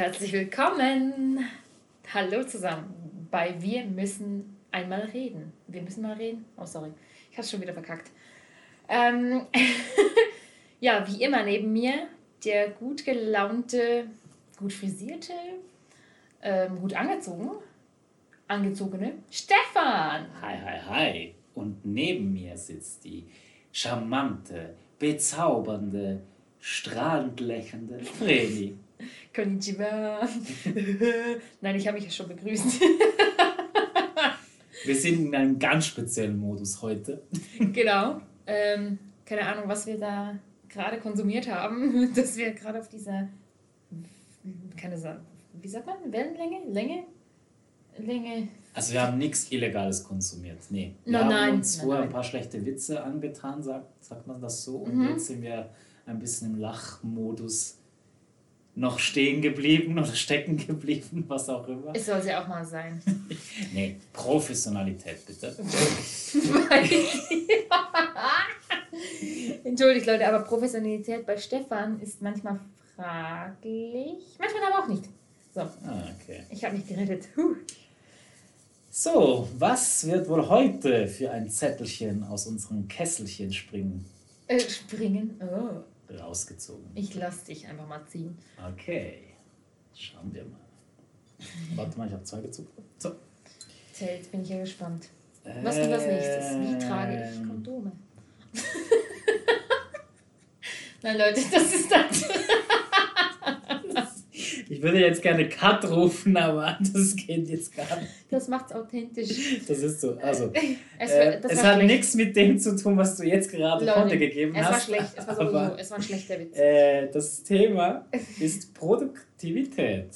Herzlich willkommen. Hallo zusammen bei Wir müssen einmal reden. Wir müssen mal reden. Oh, sorry. Ich habe schon wieder verkackt. Ähm, ja, wie immer neben mir der gut gelaunte, gut frisierte, ähm, gut angezogen, angezogene Stefan. Hi, hi, hi. Und neben mir sitzt die charmante, bezaubernde, strahlend lächelnde Vreni. Konnichiwa. Nein, ich habe mich ja schon begrüßt. Wir sind in einem ganz speziellen Modus heute. genau. Ähm, keine Ahnung, was wir da gerade konsumiert haben, dass wir gerade auf dieser, keine sagen, wie sagt man, Wellenlänge, Länge, Länge. Also wir haben nichts Illegales konsumiert, nee. Wir Nein, haben nein, uns nein, vorher nein. ein paar schlechte Witze angetan, sagt, sagt man das so. Und Mhm. jetzt sind wir ein bisschen im Lachmodus noch stehen geblieben oder stecken geblieben, was auch immer. Es soll ja auch mal sein. Nee, Professionalität bitte. Entschuldigt Leute, aber Professionalität bei Stefan ist manchmal fraglich, manchmal aber auch nicht. So, Ah, okay. ich habe mich gerettet. Huh. So, was wird wohl heute für ein Zettelchen aus unserem Kesselchen springen? Äh, springen. Oh, Rausgezogen. ich lass dich einfach mal ziehen. Okay, schauen wir mal. Warte mal, ich habe zwei gezogen. So. Jetzt bin ich ja gespannt. Was kommt als nächstes? Wie trage ich Ähm, Kondome? Nein, Leute, das ist das. Ich würde jetzt gerne Cut rufen, aber das geht jetzt gar nicht. Das macht's authentisch. Das ist so. Also, Es, äh, war- es hat schlecht. nichts mit dem zu tun, was du jetzt gerade Leute, von dir gegeben es hast. war schlecht. Es war sowieso. aber, Es war ein schlechter Witz. äh, das Thema ist Produktivität.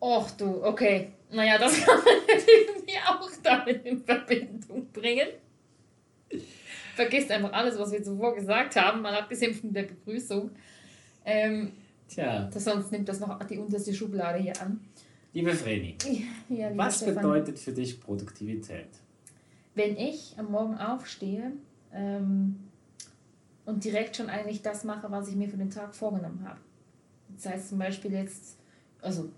Och du, okay. Naja, das kann man irgendwie auch damit in Verbindung bringen. Vergisst einfach alles, was wir zuvor gesagt haben, mal abgesehen von der Begrüßung. Ähm, Tja, das, sonst nimmt das noch die unterste Schublade hier an. liebe Vreni, Ja, lieber was Stefan. bedeutet für dich Produktivität? wenn ich am Morgen aufstehe ähm, und direkt schon eigentlich das mache, was ich mir für den Tag vorgenommen habe. Das heißt zum Beispiel jetzt, also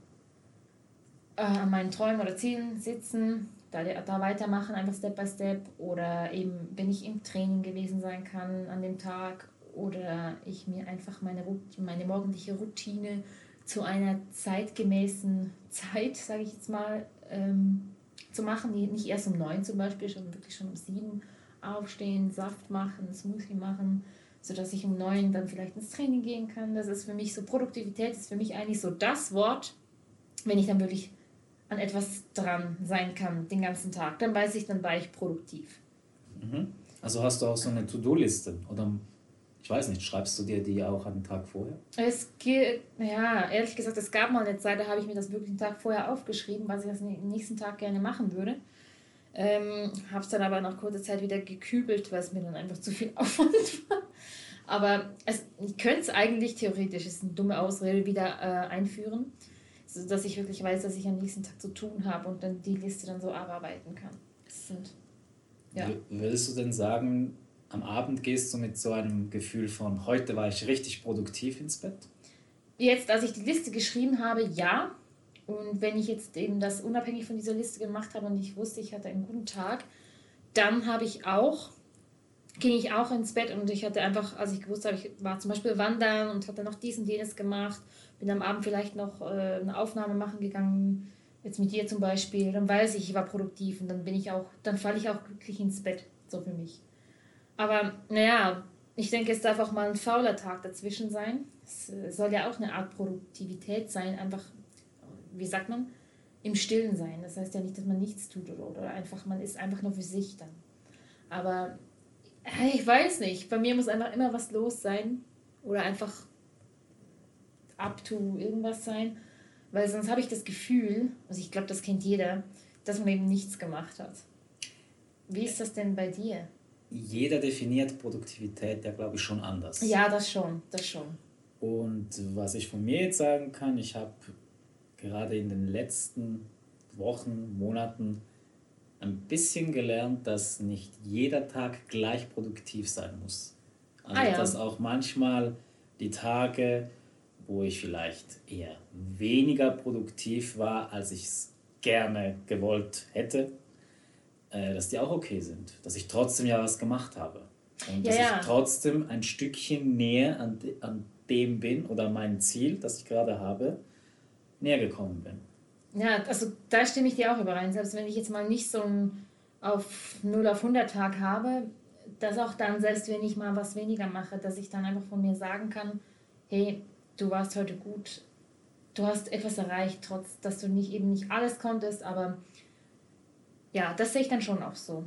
äh, an meinen Träumen oder Zielen sitzen, da, da weitermachen, einfach Step by Step oder eben, wenn ich im Training gewesen sein kann an dem Tag oder ich mir einfach meine, meine morgendliche Routine zu einer zeitgemäßen Zeit, sage ich jetzt mal, ähm, zu machen, die nicht erst um neun zum Beispiel, sondern wirklich schon um sieben aufstehen, Saft machen, Smoothie machen, sodass ich um neun dann vielleicht ins Training gehen kann. Das ist für mich so, Produktivität ist für mich eigentlich so das Wort, wenn ich dann wirklich an etwas dran sein kann den ganzen Tag, dann weiß ich, dann war ich produktiv. Mhm. Also hast du auch so eine To-Do-Liste? Oder ich weiß nicht, schreibst du dir die auch am Tag vorher? Es geht, ja, ehrlich gesagt, es gab mal eine Zeit, da habe ich mir das wirklich einen Tag vorher aufgeschrieben, was ich das am nächsten Tag gerne machen würde. Ähm, habe es dann aber nach kurzer Zeit wieder gekübelt, weil es mir dann einfach zu viel Aufwand war. Aber es, ich könnte es eigentlich theoretisch, ist eine dumme Ausrede, wieder äh, einführen, sodass ich wirklich weiß, dass ich am nächsten Tag zu tun habe und dann die Liste dann so abarbeiten kann. Das sind, ja. Würdest du denn sagen, am Abend gehst du mit so einem Gefühl von, heute war ich richtig produktiv ins Bett? Jetzt, als ich die Liste geschrieben habe, ja. Und wenn ich jetzt eben das unabhängig von dieser Liste gemacht habe und ich wusste, ich hatte einen guten Tag, dann habe ich auch, ging ich auch ins Bett und ich hatte einfach, als ich gewusst habe, ich war zum Beispiel wandern und hatte noch dies und jenes gemacht, bin am Abend vielleicht noch äh, eine Aufnahme machen gegangen, jetzt mit dir zum Beispiel, dann weiß ich, ich war produktiv und dann bin ich auch, dann falle ich auch glücklich ins Bett, so für mich. Aber naja, ich denke, es darf auch mal ein fauler Tag dazwischen sein. Es äh, soll ja auch eine Art Produktivität sein, einfach, wie sagt man, im Stillen sein. Das heißt ja nicht, dass man nichts tut oder, einfach, man ist einfach nur für sich dann. Aber ich weiß nicht, bei mir muss einfach immer was los sein oder einfach up to irgendwas sein, weil sonst habe ich das Gefühl, also ich glaube, das kennt jeder, dass man eben nichts gemacht hat. Wie ist das denn bei dir? Jeder definiert Produktivität ja, glaube ich, schon anders. Ja, das schon, das schon. Und was ich von mir jetzt sagen kann, ich habe gerade in den letzten Wochen, Monaten ein bisschen gelernt, dass nicht jeder Tag gleich produktiv sein muss. Also Ah ja. dass auch manchmal die Tage, wo ich vielleicht eher weniger produktiv war, als ich es gerne gewollt hätte, äh, dass die auch okay sind. Dass ich trotzdem ja was gemacht habe. Und dass ja. ich trotzdem ein Stückchen näher an, an dem bin oder mein Ziel, das ich gerade habe, näher gekommen bin. Ja, also da stimme ich dir auch überein. Selbst wenn ich jetzt mal nicht so einen auf 0 auf 100 Tag habe, dass auch dann, selbst wenn ich mal was weniger mache, dass ich dann einfach von mir sagen kann, hey, du warst heute gut, du hast etwas erreicht, trotz dass du nicht eben nicht alles konntest, aber ja, das sehe ich dann schon auch so.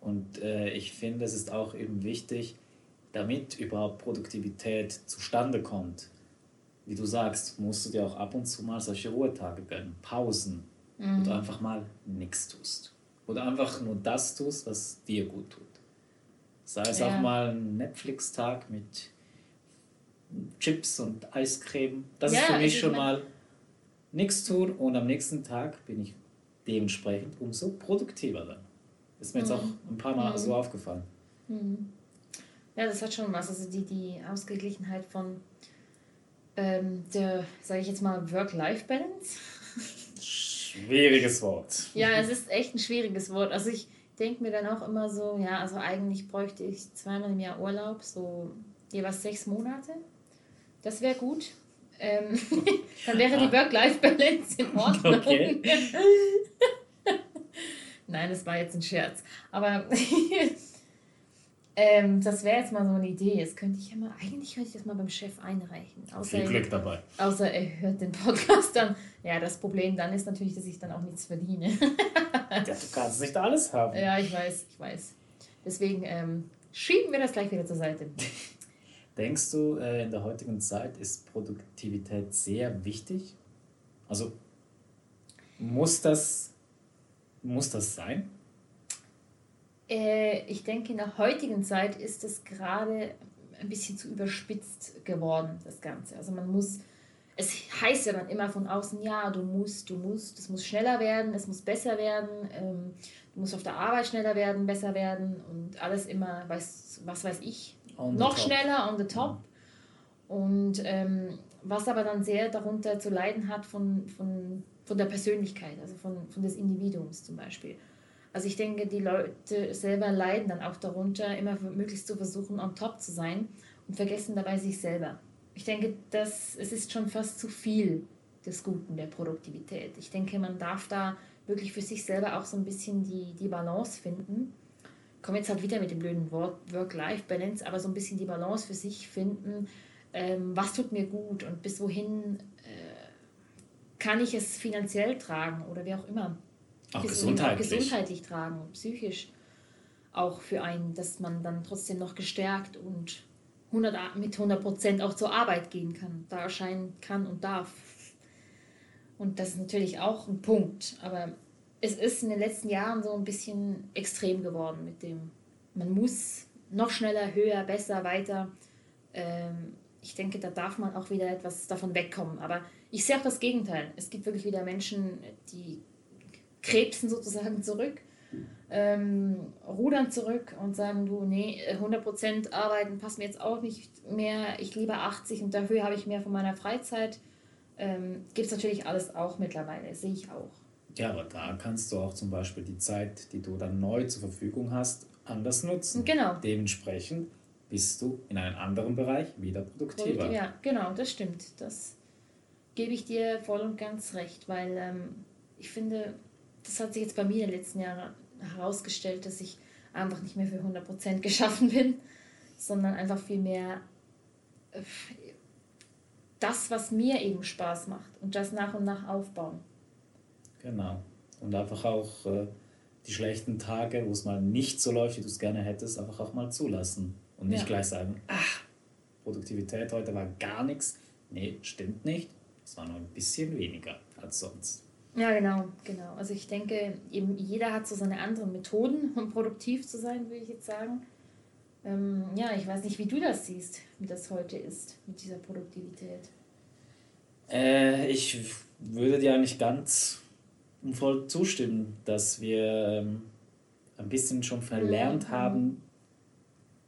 Und äh, ich finde, es ist auch eben wichtig, damit überhaupt Produktivität zustande kommt. Wie du sagst, musst du dir auch ab und zu mal solche Ruhetage gönnen, Pausen, mhm. wo du einfach mal nichts tust. Oder einfach nur das tust, was dir gut tut. Sei es ja. auch mal ein Netflix-Tag mit Chips und Eiscreme. Das ja, ist für mich schon mal nichts tun und am nächsten Tag bin ich dementsprechend umso produktiver dann. Ist mir jetzt auch mhm. ein paar Mal mhm. so aufgefallen. Mhm. Ja, das hat schon was. Also die, die Ausgeglichenheit von ähm, der, sage ich jetzt mal, Work-Life-Balance. Schwieriges Wort. Ja, es ist echt ein schwieriges Wort. Also ich denke mir dann auch immer so, ja, also eigentlich bräuchte ich zweimal im Jahr Urlaub, so jeweils sechs Monate. Das wäre gut. Ähm, dann wäre die ah. Work-Life-Balance in Ordnung. Okay. Nein, das war jetzt ein Scherz. Aber ähm, das wäre jetzt mal so eine Idee. Das könnte ich ja mal, eigentlich könnte ich das mal beim Chef einreichen. Außer Viel Glück dabei. Außer er hört den Podcast dann. Ja, das Problem dann ist natürlich, dass ich dann auch nichts verdiene. ja, du kannst nicht alles haben. Ja, ich weiß, ich weiß. Deswegen ähm, schieben wir das gleich wieder zur Seite. Denkst du, äh, in der heutigen Zeit ist Produktivität sehr wichtig? Also muss das, muss das sein? Äh, ich denke, in der heutigen Zeit ist es gerade ein bisschen zu überspitzt geworden, das Ganze. Also man muss, es heißt ja dann immer von außen, ja, du musst, du musst, es muss schneller werden, es muss besser werden, ähm, du musst auf der Arbeit schneller werden, besser werden und alles immer, was weiß ich, noch schneller on the top. Und ähm, was aber dann sehr darunter zu leiden hat von, von, von der Persönlichkeit, also von, von des Individuums zum Beispiel. Also ich denke, die Leute selber leiden dann auch darunter, immer möglichst zu versuchen, on top zu sein und vergessen dabei sich selber. Ich denke, das, es ist schon fast zu viel des Guten, der Produktivität. Ich denke, man darf da wirklich für sich selber auch so ein bisschen die, die Balance finden komme jetzt halt wieder mit dem blöden Wort Work-Life-Balance, aber so ein bisschen die Balance für sich finden, ähm, was tut mir gut und bis wohin äh, kann ich es finanziell tragen oder wie auch immer. Auch gesundheitlich. Auch gesundheitlich tragen und psychisch auch für einen, dass man dann trotzdem noch gestärkt und 100, mit 100% auch zur Arbeit gehen kann, da erscheinen kann und darf. Und das ist natürlich auch ein Punkt, aber es ist in den letzten Jahren so ein bisschen extrem geworden mit dem, man muss noch schneller, höher, besser, weiter. Ähm, ich denke, da darf man auch wieder etwas davon wegkommen. Aber ich sehe auch das Gegenteil. Es gibt wirklich wieder Menschen, die krebsen sozusagen zurück, ähm, rudern zurück und sagen, du, nee, 100% arbeiten passt mir jetzt auch nicht mehr. Ich liebe 80 und dafür habe ich mehr von meiner Freizeit. Ähm, gibt es natürlich alles auch mittlerweile, sehe ich auch. Ja, aber da kannst du auch zum Beispiel die Zeit, die du dann neu zur Verfügung hast, anders nutzen. Genau. Dementsprechend bist du in einem anderen Bereich wieder produktiver. Ja, genau, das stimmt. Das gebe ich dir voll und ganz recht, weil ähm, ich finde, das hat sich jetzt bei mir in den letzten Jahren herausgestellt, dass ich einfach nicht mehr für 100% geschaffen bin, sondern einfach viel mehr äh, das, was mir eben Spaß macht und das nach und nach aufbauen. Genau. Und einfach auch äh, die schlechten Tage, wo es mal nicht so läuft, wie du es gerne hättest, einfach auch mal zulassen. Und nicht ja. gleich sagen, ach, Produktivität heute war gar nichts. Nee, stimmt nicht. Es war nur ein bisschen weniger als sonst. Ja, genau, genau. Also ich denke, eben jeder hat so seine anderen Methoden, um produktiv zu sein, würde ich jetzt sagen. Ähm, ja, ich weiß nicht, wie du das siehst, wie das heute ist mit dieser Produktivität. Äh, ich würde dir eigentlich ganz voll zustimmen, dass wir ähm, ein bisschen schon verlernt mhm. haben,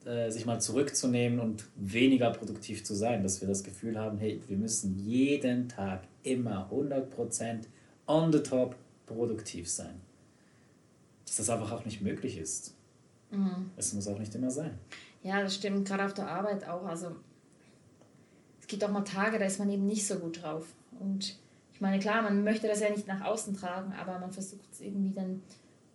äh, sich mal zurückzunehmen und weniger produktiv zu sein, dass wir das Gefühl haben, hey, wir müssen jeden Tag immer 100% on the top produktiv sein. Dass das einfach auch nicht möglich ist. Mhm. Es muss auch nicht immer sein. Ja, das stimmt, gerade auf der Arbeit auch. Also es gibt auch mal Tage, da ist man eben nicht so gut drauf. Und ich meine, klar, man möchte das ja nicht nach außen tragen, aber man versucht es irgendwie dann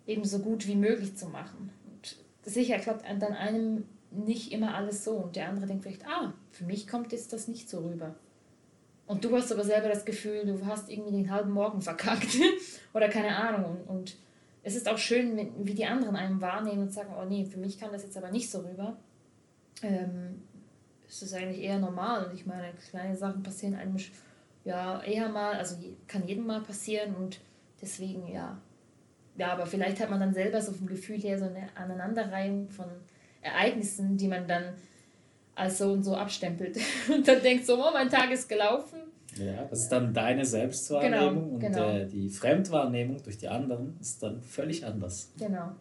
eben so gut wie möglich zu machen. Und sicher klappt dann einem nicht immer alles so und der andere denkt vielleicht, ah, für mich kommt jetzt das nicht so rüber. Und du hast aber selber das Gefühl, du hast irgendwie den halben Morgen verkackt oder keine Ahnung. Und, und es ist auch schön, wie die anderen einen wahrnehmen und sagen, oh nee, für mich kam das jetzt aber nicht so rüber. Ähm, es ist eigentlich eher normal. Und ich meine, kleine Sachen passieren einem ja eher mal, also kann jedem mal passieren und deswegen ja. Ja, aber vielleicht hat man dann selber so vom Gefühl her so eine Aneinanderreihung von Ereignissen, die man dann als so und so abstempelt. Und dann denkt so, oh, mein Tag ist gelaufen. Ja, das ist dann deine Selbstwahrnehmung genau, und genau. Äh, die Fremdwahrnehmung durch die anderen ist dann völlig anders. Genau.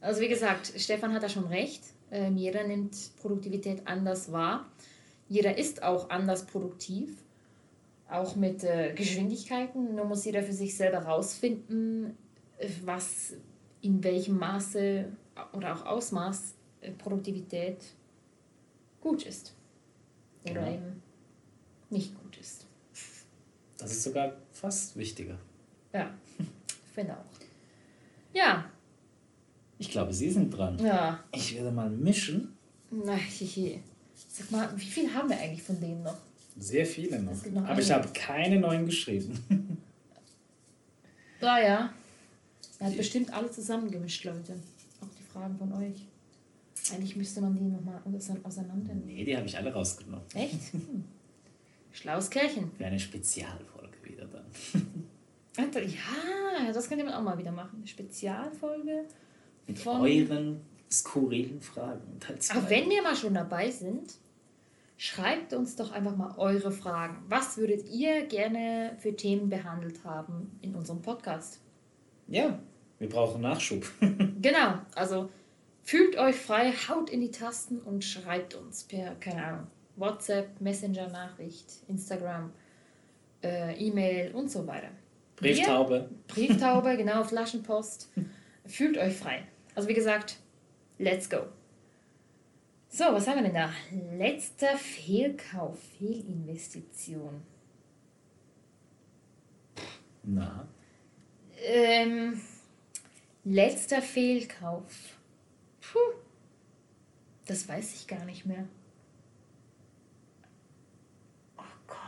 Also wie gesagt, Stefan hat da schon recht. Ähm, jeder nimmt Produktivität anders wahr. Jeder ist auch anders produktiv, auch mit äh, Geschwindigkeiten. Nur muss jeder für sich selber rausfinden, was in welchem Maße oder auch Ausmaß äh, Produktivität gut ist oder genau. eben nicht gut ist. Das ist sogar fast wichtiger. Ja, finde auch. Ja. Ich glaube, Sie sind dran. Ja. Ich werde mal mischen. Na, hihi. Sag mal, wie viel haben wir eigentlich von denen noch? Sehr viele noch. Aber ich habe keine neuen geschrieben. Ah ja. Er hat bestimmt alle zusammengemischt, Leute. Auch die Fragen von euch. Eigentlich müsste man die nochmal auseinandernehmen. Nee, die habe ich alle rausgenommen. Echt? Hm. Schlaues Kärchen. Für eine Spezialfolge wieder dann. Ja, das könnte man auch mal wieder machen. Eine Spezialfolge. Mit euren skurrilen Fragen. Aber wenn wir mal schon dabei sind, schreibt uns doch einfach mal eure Fragen. Was würdet ihr gerne für Themen behandelt haben in unserem Podcast? Ja, wir brauchen Nachschub. genau, also Fühlt euch frei, haut in die Tasten und schreibt uns per, keine Ahnung, WhatsApp, Messenger-Nachricht, Instagram, äh, E-Mail und so weiter. Brieftaube. Wir, Brieftaube, genau, Flaschenpost. Fühlt euch frei. Also wie gesagt, let's go. So, was haben wir denn da? Letzter Fehlkauf, Fehlinvestition. Na. Ähm, letzter Fehlkauf. Puh, das weiß ich gar nicht mehr. Oh Gott.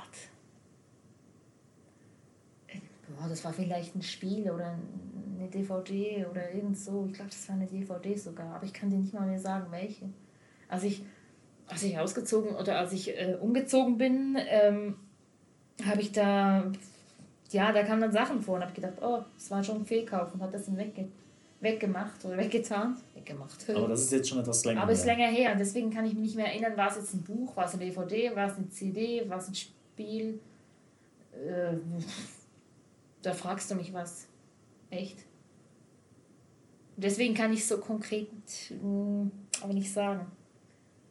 Boah, das war vielleicht ein Spiel oder eine DVD oder irgend so. Ich glaube, das war eine DVD sogar, aber ich kann dir nicht mal mehr sagen, welche. Als ich, als ich ausgezogen oder als ich äh, umgezogen bin, ähm, habe ich da, ja, da kamen dann Sachen vor und habe gedacht, oh, das war schon ein Fehlkauf und habe das dann wegge weggemacht oder weggetan. Weggemacht. Aber das ist jetzt schon etwas länger Aber es ist länger her und deswegen kann ich mich nicht mehr erinnern, war es jetzt ein Buch, war es eine DVD, war es eine CD, war es ein Spiel. Äh, da fragst du mich was. Echt? Deswegen kann ich so konkret hm, aber nicht sagen.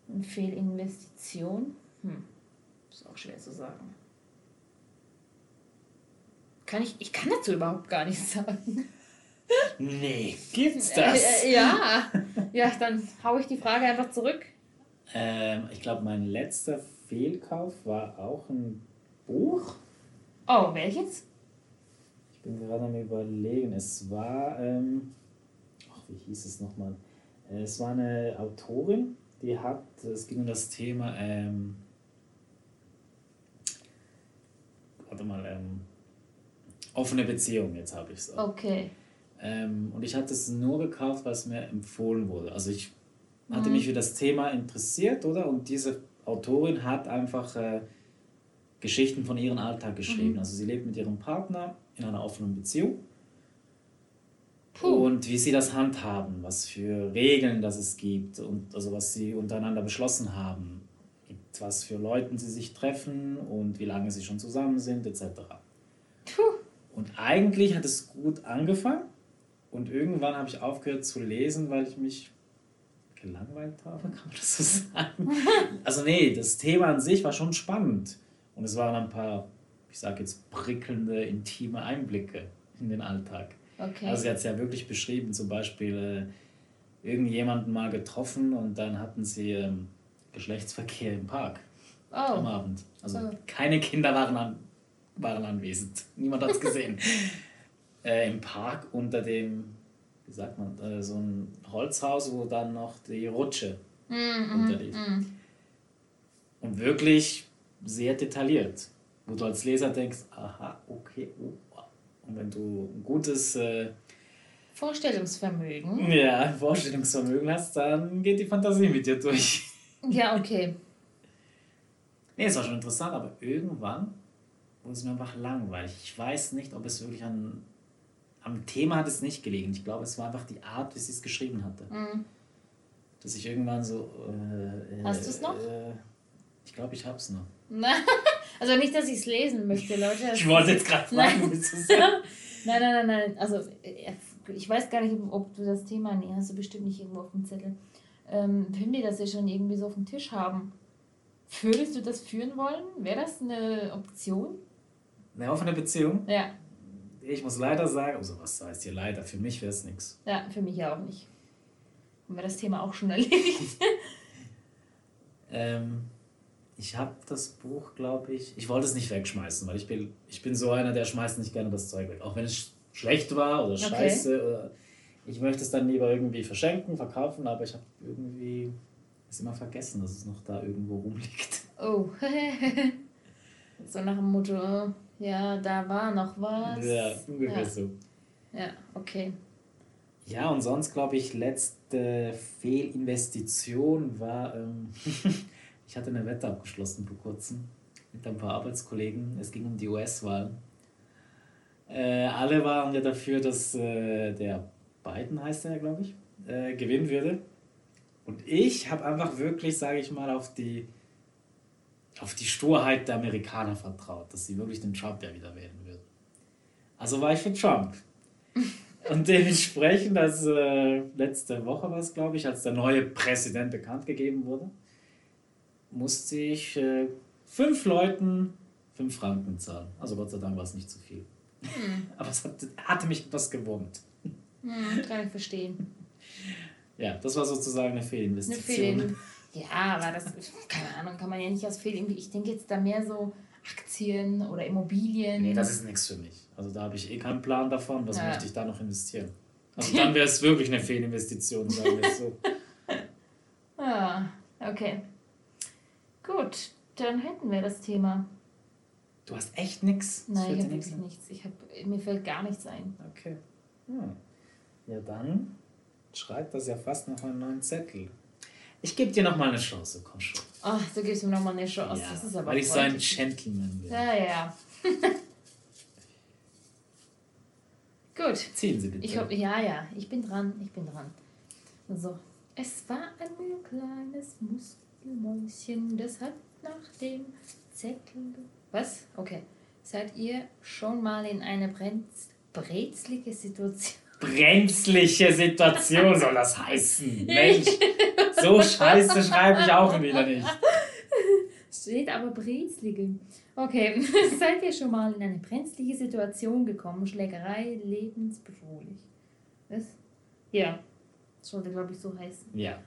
Eine Fehlinvestition? Hm. Ist auch schwer zu sagen. Kann ich, ich kann dazu überhaupt gar nichts sagen. Nee, gibt's das? Äh, äh, ja. Ja, dann hau ich die Frage einfach zurück. Ähm, ich glaube, mein letzter Fehlkauf war auch ein Buch. Oh, welches? Ich bin gerade am überlegen. Es war, ähm, ach, wie hieß es nochmal? Es war eine Autorin, die hat, es ging um das Thema, ähm, warte mal, ähm, offene Beziehung, jetzt habe ich es. Okay. Ähm, und ich hatte es nur gekauft, es mir empfohlen wurde. Also ich hatte mhm. mich für das Thema interessiert, oder? Und diese Autorin hat einfach äh, Geschichten von ihrem Alltag geschrieben. Mhm. Also sie lebt mit ihrem Partner in einer offenen Beziehung. Puh. Und wie sie das handhaben, was für Regeln das es gibt und also was sie untereinander beschlossen haben, mit was für Leuten sie sich treffen und wie lange sie schon zusammen sind, etc. Puh. Und eigentlich hat es gut angefangen. Und irgendwann habe ich aufgehört zu lesen, weil ich mich gelangweilt habe, kann man das so sagen. also nee, das Thema an sich war schon spannend. Und es waren ein paar, ich sage jetzt, prickelnde, intime Einblicke in den Alltag. Okay. Also sie hat es ja wirklich beschrieben, zum Beispiel äh, irgendjemanden mal getroffen und dann hatten sie ähm, Geschlechtsverkehr im Park oh. am Abend. Also oh. keine Kinder waren, an, waren anwesend. Niemand hat es gesehen. äh, Im Park unter dem, wie sagt man, äh, so ein Holzhaus, wo dann noch die Rutsche mm, unterlief. Mm. Und wirklich sehr detailliert, wo du als Leser denkst, aha, okay, oh, und wenn du ein gutes äh, Vorstellungsvermögen. Ja, Vorstellungsvermögen hast, dann geht die Fantasie mit dir durch. Ja, okay. nee, es war schon interessant, aber irgendwann wurde es mir einfach langweilig. Ich weiß nicht, ob es wirklich an. Am Thema hat es nicht gelegen. Ich glaube, es war einfach die Art, wie sie es geschrieben hatte. Mhm. Dass ich irgendwann so. Äh, Hast du es noch? Äh, ich glaube, ich habe es noch. Also nicht, dass ich es lesen möchte, Leute. ich wollte jetzt gerade fragen, du nein, nein, nein, nein. Also äh, ich weiß gar nicht, ob du das Thema, nee, hast du bestimmt nicht irgendwo auf dem Zettel. Ähm, wenn wir das ja schon irgendwie so auf dem Tisch haben, würdest du das führen wollen? Wäre das eine Option? Eine offene Beziehung? Ja. Ich muss leider sagen, also was heißt hier leider, für mich wäre es nichts. Ja, für mich ja auch nicht. Haben wir das Thema auch schon erledigt? ähm, ich habe das Buch, glaube ich, ich wollte es nicht wegschmeißen, weil ich bin, ich bin so einer, der schmeißt nicht gerne das Zeug weg. Auch wenn es schlecht war oder scheiße. Okay. Oder ich möchte es dann lieber irgendwie verschenken, verkaufen, aber ich habe irgendwie es immer vergessen, dass es noch da irgendwo rumliegt. Oh. so nach dem Motto, ja, da war noch was. Ja, ungefähr ja. so. Ja, okay. Ja, und sonst glaube ich, letzte Fehlinvestition war. Ähm, Ich hatte eine Wette abgeschlossen vor kurzem mit ein paar Arbeitskollegen. Es ging um die US-Wahl. Äh, alle waren ja dafür, dass äh, der Biden, heißt er, glaube ich, äh, gewinnen würde. Und ich habe einfach wirklich, sage ich mal, auf die, auf die Sturheit der Amerikaner vertraut, dass sie wirklich den Trump ja wieder wählen würden. Also war ich für Trump. Und dementsprechend, als äh, letzte Woche war es, glaube ich, als der neue Präsident bekannt gegeben wurde, musste ich äh, fünf Leuten fünf Franken zahlen. Also Gott sei Dank war es nicht zu viel. Hm. Aber es hat, hatte mich etwas gewurmt. Hm, kann ich verstehen. Ja, das war sozusagen eine Fehlinvestition. Eine Fehlin ja, aber das, keine Ahnung, kann man ja nicht aus Fehlinvestitionen. Ich denke jetzt da mehr so Aktien oder Immobilien. Nee, das ist nichts für mich. Also da habe ich eh keinen Plan davon. Was ja. möchte ich da noch investieren? Also dann wäre es wirklich eine Fehlinvestition, sagen wir es so. Ah, okay. Gut, dann hätten wir das Thema. Du hast echt nichts? Nein, ich habe wirklich nichts. Ich hab, mir fällt gar nichts ein. Okay. Ja, ja dann schreibt das ja fast noch einen neuen Zettel. Ich gebe dir noch mal eine Chance, komm schon. Ach, du gibst mir noch mal eine Chance. Ja, das ist aber weil ich so ein Gentleman bin. Ja, ja. Gut. Ziehen Sie bitte. Ich hab, ja, ja, ich bin dran, ich bin dran. So. Es war ein kleines Muster. Mäuschen, das hat nach dem Zettel. Was? Okay. Seid ihr schon mal in eine Brenz brenzlige Situation? Brenzliche Situation soll das heißen. Mensch, so scheiße schreibe ich auch wieder nicht. Steht aber brenzlige. Okay, seid ihr schon mal in eine brenzliche Situation gekommen? Schlägerei, lebensbedrohlich. Was? Ja, sollte glaube ich so heißen. Ja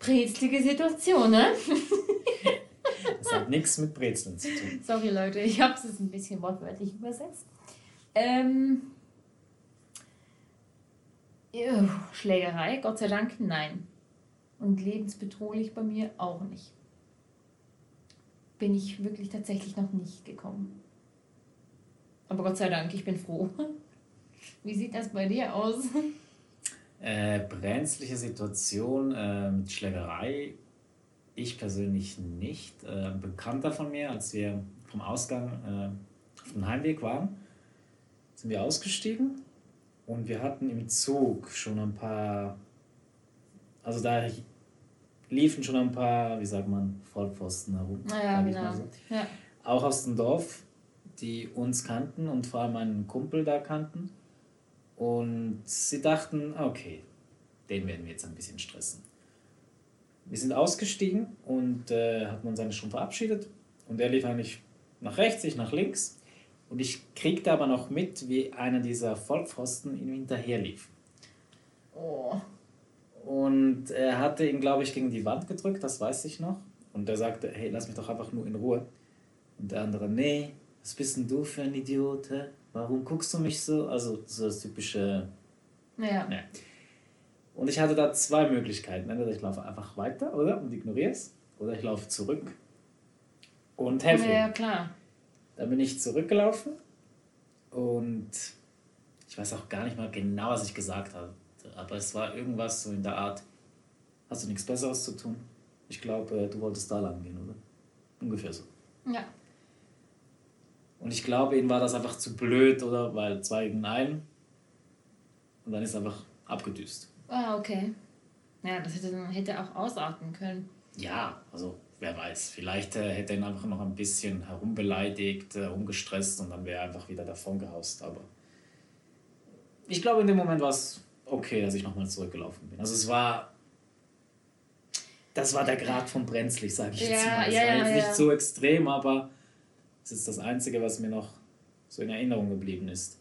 brezlige Situation, ne? das hat nichts mit Brezeln zu tun. Sorry, Leute, ich habe es ein bisschen wortwörtlich übersetzt. Ähm, Schlägerei, Gott sei Dank, nein. Und lebensbedrohlich bei mir auch nicht. Bin ich wirklich tatsächlich noch nicht gekommen. Aber Gott sei Dank, ich bin froh. Wie sieht das bei dir aus? Äh, brenzliche Situation äh, mit Schlägerei. Ich persönlich nicht. Äh, ein Bekannter von mir, als wir vom Ausgang äh, auf dem Heimweg waren, sind wir ausgestiegen und wir hatten im Zug schon ein paar, also da liefen schon ein paar, wie sagt man, Vollpfosten herum. Naja, genau. So. Ja. Auch aus dem Dorf, die uns kannten und vor allem einen Kumpel da kannten. Und sie dachten, okay, den werden wir jetzt ein bisschen stressen. Wir sind ausgestiegen und äh, hatten uns eigentlich schon verabschiedet. Und er lief eigentlich nach rechts, ich nach links. Und ich kriegte aber noch mit, wie einer dieser Vollpfosten ihm hinterherlief. Oh. Und er hatte ihn, glaube ich, gegen die Wand gedrückt, das weiß ich noch. Und er sagte, hey, lass mich doch einfach nur in Ruhe. Und der andere, nee, was bist denn du für ein Idiot? Warum guckst du mich so? Also so das typische... Ja. Ja. Und ich hatte da zwei Möglichkeiten. Entweder ich laufe einfach weiter, oder? Und ignoriere es. Oder ich laufe zurück und helfe ihm. Ja, klar. Dann bin ich zurückgelaufen und ich weiß auch gar nicht mal genau, was ich gesagt habe. Aber es war irgendwas so in der Art, hast du nichts Besseres zu tun? Ich glaube, du wolltest da lang gehen, oder? Ungefähr so. Ja. Und ich glaube, ihm war das einfach zu blöd, oder? Weil zwei gegen einen. Und dann ist er einfach abgedüst. Ah, okay. Ja, das hätte, hätte auch ausarten können. Ja, also wer weiß. Vielleicht äh, hätte er ihn einfach noch ein bisschen herumbeleidigt, äh, rumgestresst und dann wäre er einfach wieder davon gehaust. Aber ich glaube, in dem Moment war es okay, dass ich nochmal zurückgelaufen bin. Also es war. Das war der Grad von brenzlig, sage ich jetzt Ja, mal. Es ja, war jetzt ja. nicht so extrem, aber es ist das Einzige, was mir noch so in Erinnerung geblieben ist.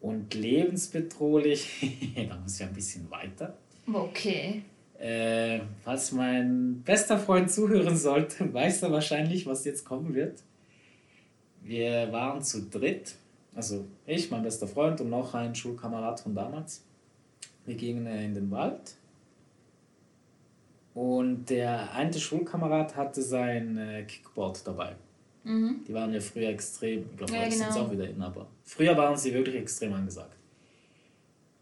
Und lebensbedrohlich, da muss ich ein bisschen weiter. Okay. Äh, falls mein bester Freund zuhören sollte, weiß er wahrscheinlich, was jetzt kommen wird. Wir waren zu dritt, also ich, mein bester Freund und noch ein Schulkamerad von damals. Wir gingen in den Wald und der eine Schulkamerad hatte sein äh, Kickboard dabei. Mhm. Die waren ja früher extrem, ich glaube, Ja, heute sind sie genau. auch wieder in, aber früher waren sie wirklich extrem angesagt.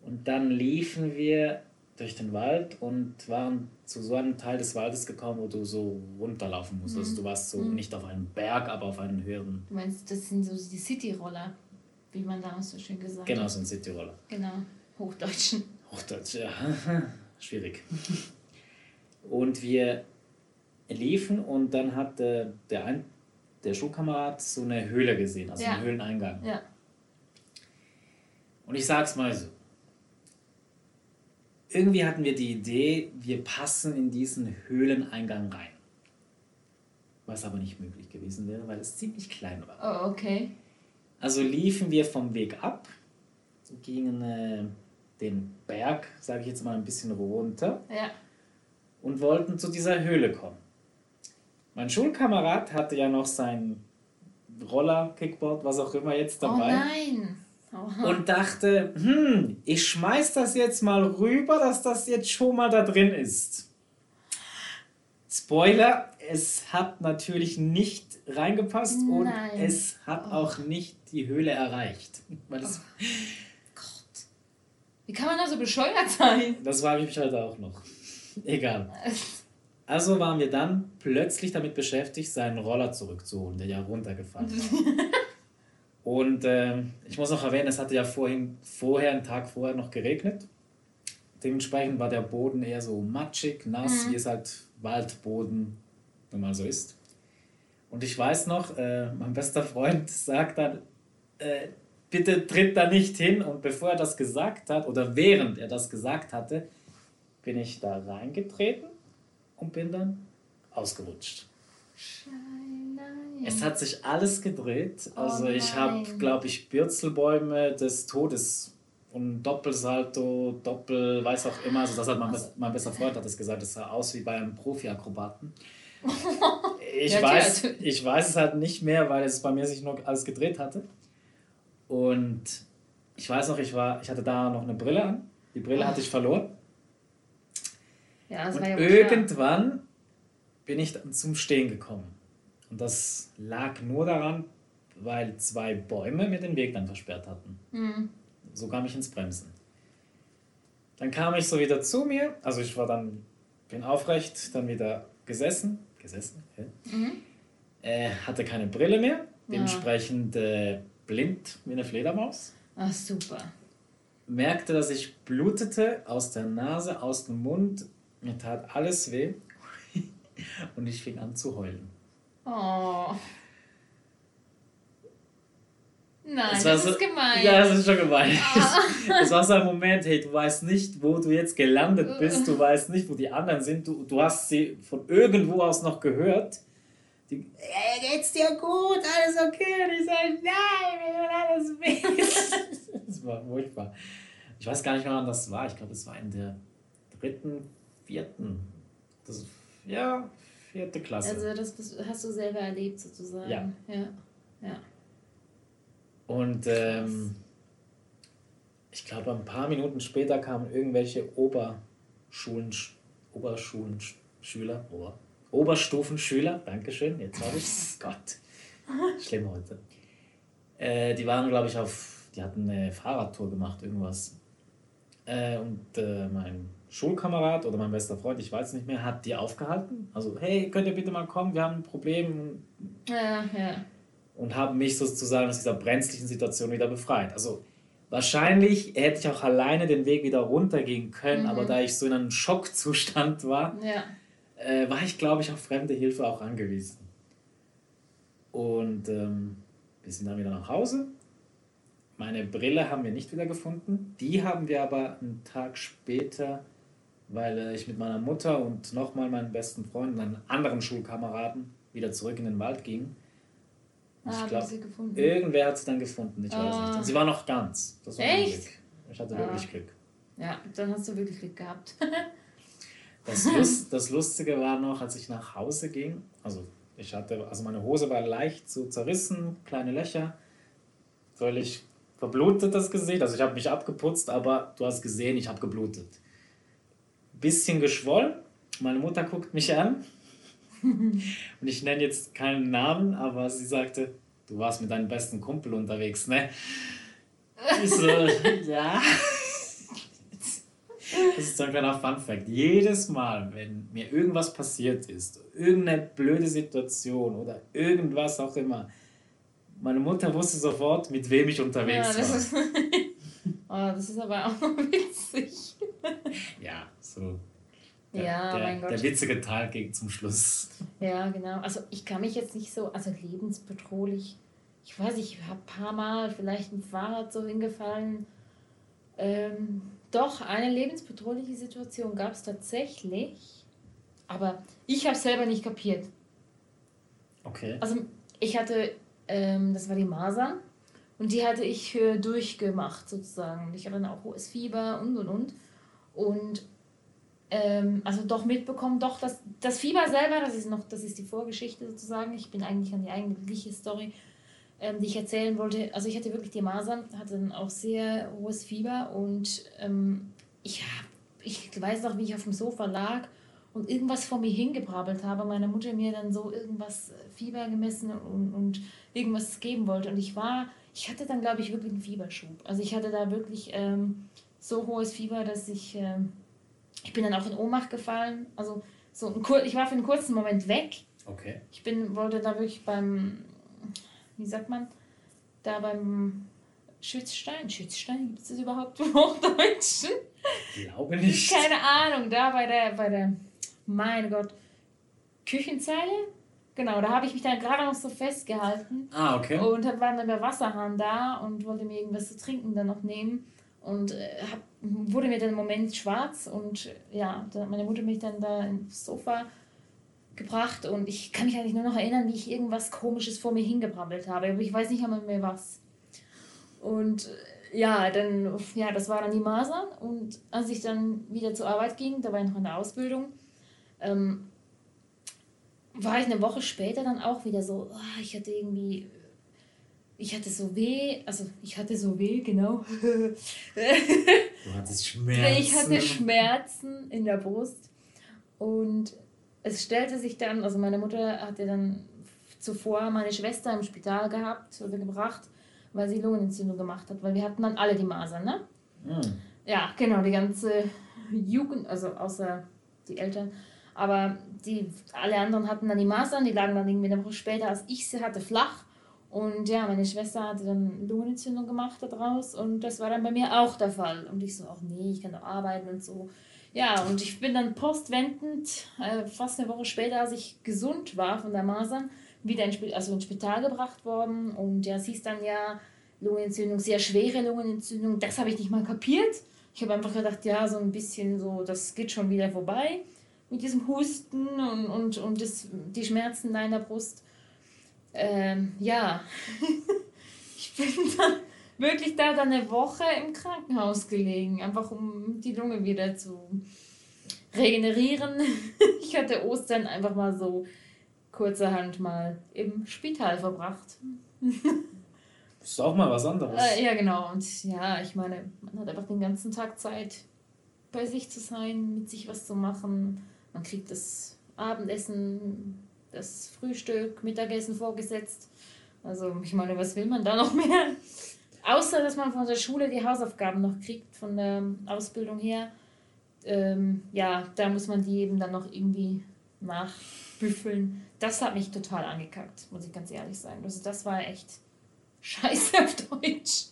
Und dann liefen wir durch den Wald und waren zu so einem Teil des Waldes gekommen, wo du so runterlaufen musst. Also du warst so nicht auf einem Berg, aber auf einem höheren, Du meinst, das sind so die City-Roller, wie man damals so schön gesagt genau, hat. so ein Cityroller. Genau. Hochdeutschen. Hochdeutsch, ja, schwierig. Und wir liefen und dann hatte der, ein, der Schulkamerad so eine Höhle gesehen, also Ja. einen Höhleneingang. Ja. Und ich sag's mal so. Irgendwie hatten wir die Idee, wir passen in diesen Höhleneingang rein. Was aber nicht möglich gewesen wäre, weil es ziemlich klein war. Oh, okay. Also liefen wir vom Weg ab, gingen äh, den Berg, sage ich jetzt mal, ein bisschen runter Ja. und wollten zu dieser Höhle kommen. Mein Schulkamerad hatte ja noch sein Roller, Kickboard, was auch immer jetzt Oh dabei. nein. Oh. und dachte, hm, ich schmeiß das jetzt mal rüber, dass das jetzt schon mal da drin ist. Spoiler, es hat natürlich nicht reingepasst und Nein. Oh. es hat auch nicht die Höhle erreicht. Weil es, Gott. Wie kann man da so bescheuert sein? das frage ich mich heute auch noch. Egal. Also waren wir dann plötzlich damit beschäftigt, seinen Roller zurückzuholen, der ja runtergefallen war. Und ähm, ich muss noch erwähnen, es hatte ja vorhin, vorher, einen Tag vorher noch geregnet. Dementsprechend war der Boden eher so matschig, nass, wie es halt Waldboden nun mal so ist. Und ich weiß noch, äh, mein bester Freund sagt dann, äh, bitte tritt da nicht hin. Und bevor er das gesagt hat, oder während er das gesagt hatte, bin ich da reingetreten und bin dann ausgerutscht. Nein. Es hat sich alles gedreht. Also Oh ich habe, glaube ich, Bürzelbäume des Todes und Doppelsalto, Doppel, weiß auch immer. Also das hat mein, best, mein bester Freund hat es gesagt. Es sah aus wie bei einem Profi-Akrobaten. Ich, Ja, weiß, ich weiß es halt nicht mehr, weil es bei mir sich nur alles gedreht hatte. Und ich weiß noch, ich, war, ich hatte da noch eine Brille an. Die Brille hatte ich verloren. Ja, das Und war ja wohl klar. irgendwann bin ich dann zum Stehen gekommen. Und das lag nur daran, weil zwei Bäume mir den Weg dann versperrt hatten. Hm. So kam ich ins Bremsen. Dann kam ich so wieder zu mir, also ich war dann, bin aufrecht, dann wieder gesessen, gesessen, hä? Mhm. äh, hatte keine Brille mehr, dementsprechend äh, blind wie eine Fledermaus. Ach, super. merkte, dass ich blutete aus der Nase, aus dem Mund. Mir tat alles weh. Und ich fing an zu heulen. Oh. Nein, das, das so, ist gemein. Ja, das ist schon gemein. Ah. Es war so ein Moment, hey, du weißt nicht, wo du jetzt gelandet bist, du weißt nicht, wo die anderen sind, du, du hast sie von irgendwo aus noch gehört. Die, hey, geht's dir gut, alles okay? Und ich sage, nein, mir tut alles weh. das war furchtbar. Ich weiß gar nicht mehr, wann das war. Ich glaube, es war in der dritten, vierten. Das, ja, vierte Klasse. Also das hast du selber erlebt sozusagen. Ja. Ja. ja. Und ähm, ich glaube, ein paar Minuten später kamen irgendwelche Oberschulen, Oberschulenschüler, Ober, Oberstufenschüler, Dankeschön, jetzt habe ich es, Gott, schlimm heute. Äh, die waren, glaube ich, auf, die hatten eine Fahrradtour gemacht, irgendwas. Äh, und äh, mein Schulkamerad oder mein bester Freund, ich weiß nicht mehr, hat die aufgehalten. Also, hey, könnt ihr bitte mal kommen, wir haben ein Problem. Ja, ja und haben mich sozusagen aus dieser brenzlichen Situation wieder befreit. Also wahrscheinlich hätte ich auch alleine den Weg wieder runtergehen können, mhm. aber da ich so in einem Schockzustand war, ja. äh, war ich, glaube ich, auf fremde Hilfe auch angewiesen. Und ähm, wir sind dann wieder nach Hause. Meine Brille haben wir nicht wieder gefunden. Die haben wir aber einen Tag später, weil äh, ich mit meiner Mutter und nochmal meinen besten Freund und einem anderen Schulkameraden wieder zurück in den Wald ging Ah, ich glaube, irgendwer hat sie dann gefunden, ich ah. weiß nicht. Und sie war noch ganz. Das war Echt? Glück. Ich hatte ah. wirklich Glück. Ja, dann hast du wirklich Glück gehabt. das, Lust, das Lustige war noch, als ich nach Hause ging, also ich hatte, also meine Hose war leicht so zerrissen, kleine Löcher, völlig verblutet das Gesicht. Also ich habe mich abgeputzt, aber du hast gesehen, ich habe geblutet. Bisschen geschwollen. Meine Mutter guckt mich an und ich nenne jetzt keinen Namen, aber sie sagte, du warst mit deinem besten Kumpel unterwegs, ne? Ich so, ja. Das ist so ein kleiner Fun-Fact. Jedes Mal, wenn mir irgendwas passiert ist, irgendeine blöde Situation oder irgendwas auch immer, meine Mutter wusste sofort, mit wem ich unterwegs ja, das war. Ist oh, das ist aber auch witzig. ja, so der, ja, der, mein Gott. Der witzige Teil ging zum Schluss. Ja, genau. Also ich kann mich jetzt nicht so, also lebensbedrohlich. Ich weiß, ich habe ein paar Mal vielleicht ein Fahrrad so hingefallen. Ähm, doch, eine lebensbedrohliche Situation gab es tatsächlich. Aber ich habe es selber nicht kapiert. Okay. Also ich hatte, ähm, das war die Masern. Und die hatte ich äh, durchgemacht sozusagen. Ich hatte dann auch hohes Fieber und und und. Und ähm, also doch mitbekommen, doch das, das Fieber selber, das ist noch, das ist die Vorgeschichte sozusagen. Ich bin eigentlich an die eigentliche Story, ähm, die ich erzählen wollte. Also ich hatte wirklich die Masern, hatte dann auch sehr hohes Fieber und ähm, ich, hab, ich weiß noch, wie ich auf dem Sofa lag und irgendwas vor mir hingebrabbelt habe. Meine Mutter mir dann so irgendwas Fieber gemessen und, und irgendwas geben wollte. Und ich war, ich hatte dann, glaube ich, wirklich einen Fieberschub. Also ich hatte da wirklich ähm, so hohes Fieber, dass ich ähm, ich bin dann auch in Ohnmacht gefallen. Also so ein, ich war für einen kurzen Moment weg. Okay. Ich bin, wollte da wirklich beim, wie sagt man, da beim Schützstein, Schützstein, gibt es das überhaupt im Hochdeutschen? Ich glaube nicht. Keine Ahnung, da bei der, bei der, mein Gott, Küchenzeile? Genau, da habe ich mich dann gerade noch so festgehalten. Ah, okay. Und war dann der Wasserhahn da und wollte mir irgendwas zu trinken dann noch nehmen. Und äh, hab, wurde mir dann im Moment schwarz und ja, meine Mutter mich dann da ins Sofa gebracht und ich kann mich eigentlich nur noch erinnern, wie ich irgendwas Komisches vor mir hingebrabbelt habe, aber ich weiß nicht einmal mehr was. Und äh, ja, dann, ja, das war dann die Masern und als ich dann wieder zur Arbeit ging, da war ich noch in der Ausbildung, ähm, war ich eine Woche später dann auch wieder so, oh, ich hatte irgendwie ich hatte so weh, also ich hatte so weh, genau. du hattest Schmerzen. Ich hatte Schmerzen in der Brust und es stellte sich dann, also meine Mutter hatte dann zuvor meine Schwester im Spital gehabt oder gebracht, weil sie Lungenentzündung gemacht hat, weil wir hatten dann alle die Masern, ne? Mhm. Ja, genau, die ganze Jugend, also außer die Eltern, aber die, alle anderen hatten dann die Masern, die lagen dann irgendwie eine Woche später, als ich sie hatte, flach und ja, meine Schwester hatte dann Lungenentzündung gemacht daraus und das war dann bei mir auch der Fall. Und ich so, ach nee, ich kann doch arbeiten und so. Ja, und ich bin dann postwendend, äh, fast eine Woche später, als ich gesund war von der Masern, wieder ins, also ins Spital gebracht worden. Und ja, es hieß dann ja, Lungenentzündung, sehr schwere Lungenentzündung. Das habe ich nicht mal kapiert. Ich habe einfach gedacht, ja, so ein bisschen so, das geht schon wieder vorbei mit diesem Husten und, und, und das, die Schmerzen in deiner Brust. Ähm, ja, ich bin dann wirklich da dann eine Woche im Krankenhaus gelegen, einfach um die Lunge wieder zu regenerieren. Ich hatte Ostern einfach mal so kurzerhand mal im Spital verbracht. Das ist auch mal was anderes. Äh, ja, genau. Und ja, ich meine, man hat einfach den ganzen Tag Zeit, bei sich zu sein, mit sich was zu machen. Man kriegt das Abendessen, das Frühstück, Mittagessen vorgesetzt. Also, ich meine, was will man da noch mehr? Außer, dass man von der Schule die Hausaufgaben noch kriegt, von der Ausbildung her. Ähm, ja, da muss man die eben dann noch irgendwie nachbüffeln. Das hat mich total angekackt, muss ich ganz ehrlich sagen. Also, das war echt scheiße auf Deutsch.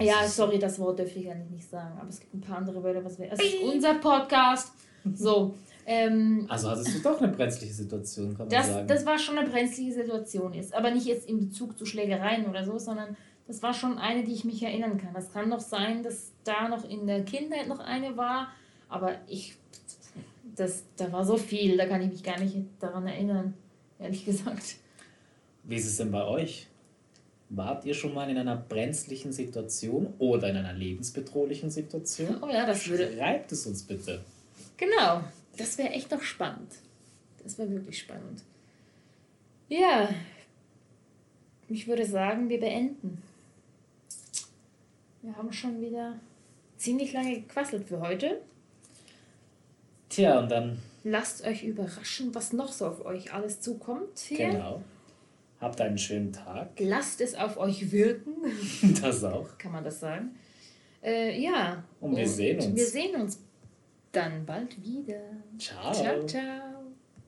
Ja, sorry, das Wort dürfte ich eigentlich nicht sagen, aber es gibt ein paar andere Wörter, was wir. Es ist unser Podcast. So. Ähm, also hattest du doch eine brenzliche Situation, kann man das, sagen. Das war schon eine brenzliche Situation ist. Aber nicht jetzt in Bezug zu Schlägereien oder so, sondern das war schon eine, die ich mich erinnern kann. Das kann noch sein, dass da noch in der Kindheit noch eine war, aber ich. Das, da war so viel, da kann ich mich gar nicht daran erinnern, ehrlich gesagt. Wie ist es denn bei euch? Wart ihr schon mal in einer brenzlichen Situation oder in einer lebensbedrohlichen Situation? Oh ja, das würde. Schreibt es uns bitte. Genau, das wäre echt noch spannend. Das wäre wirklich spannend. Ja, ich würde sagen, wir beenden. Wir haben schon wieder ziemlich lange gequasselt für heute. Tja, und dann. Lasst euch überraschen, was noch so auf euch alles zukommt. Hier. Genau. Habt einen schönen Tag. Lasst es auf euch wirken. Das auch. Kann man das sagen? Äh, ja. Und wir sehen uns. Wir sehen uns dann bald wieder. Ciao. Ciao, ciao.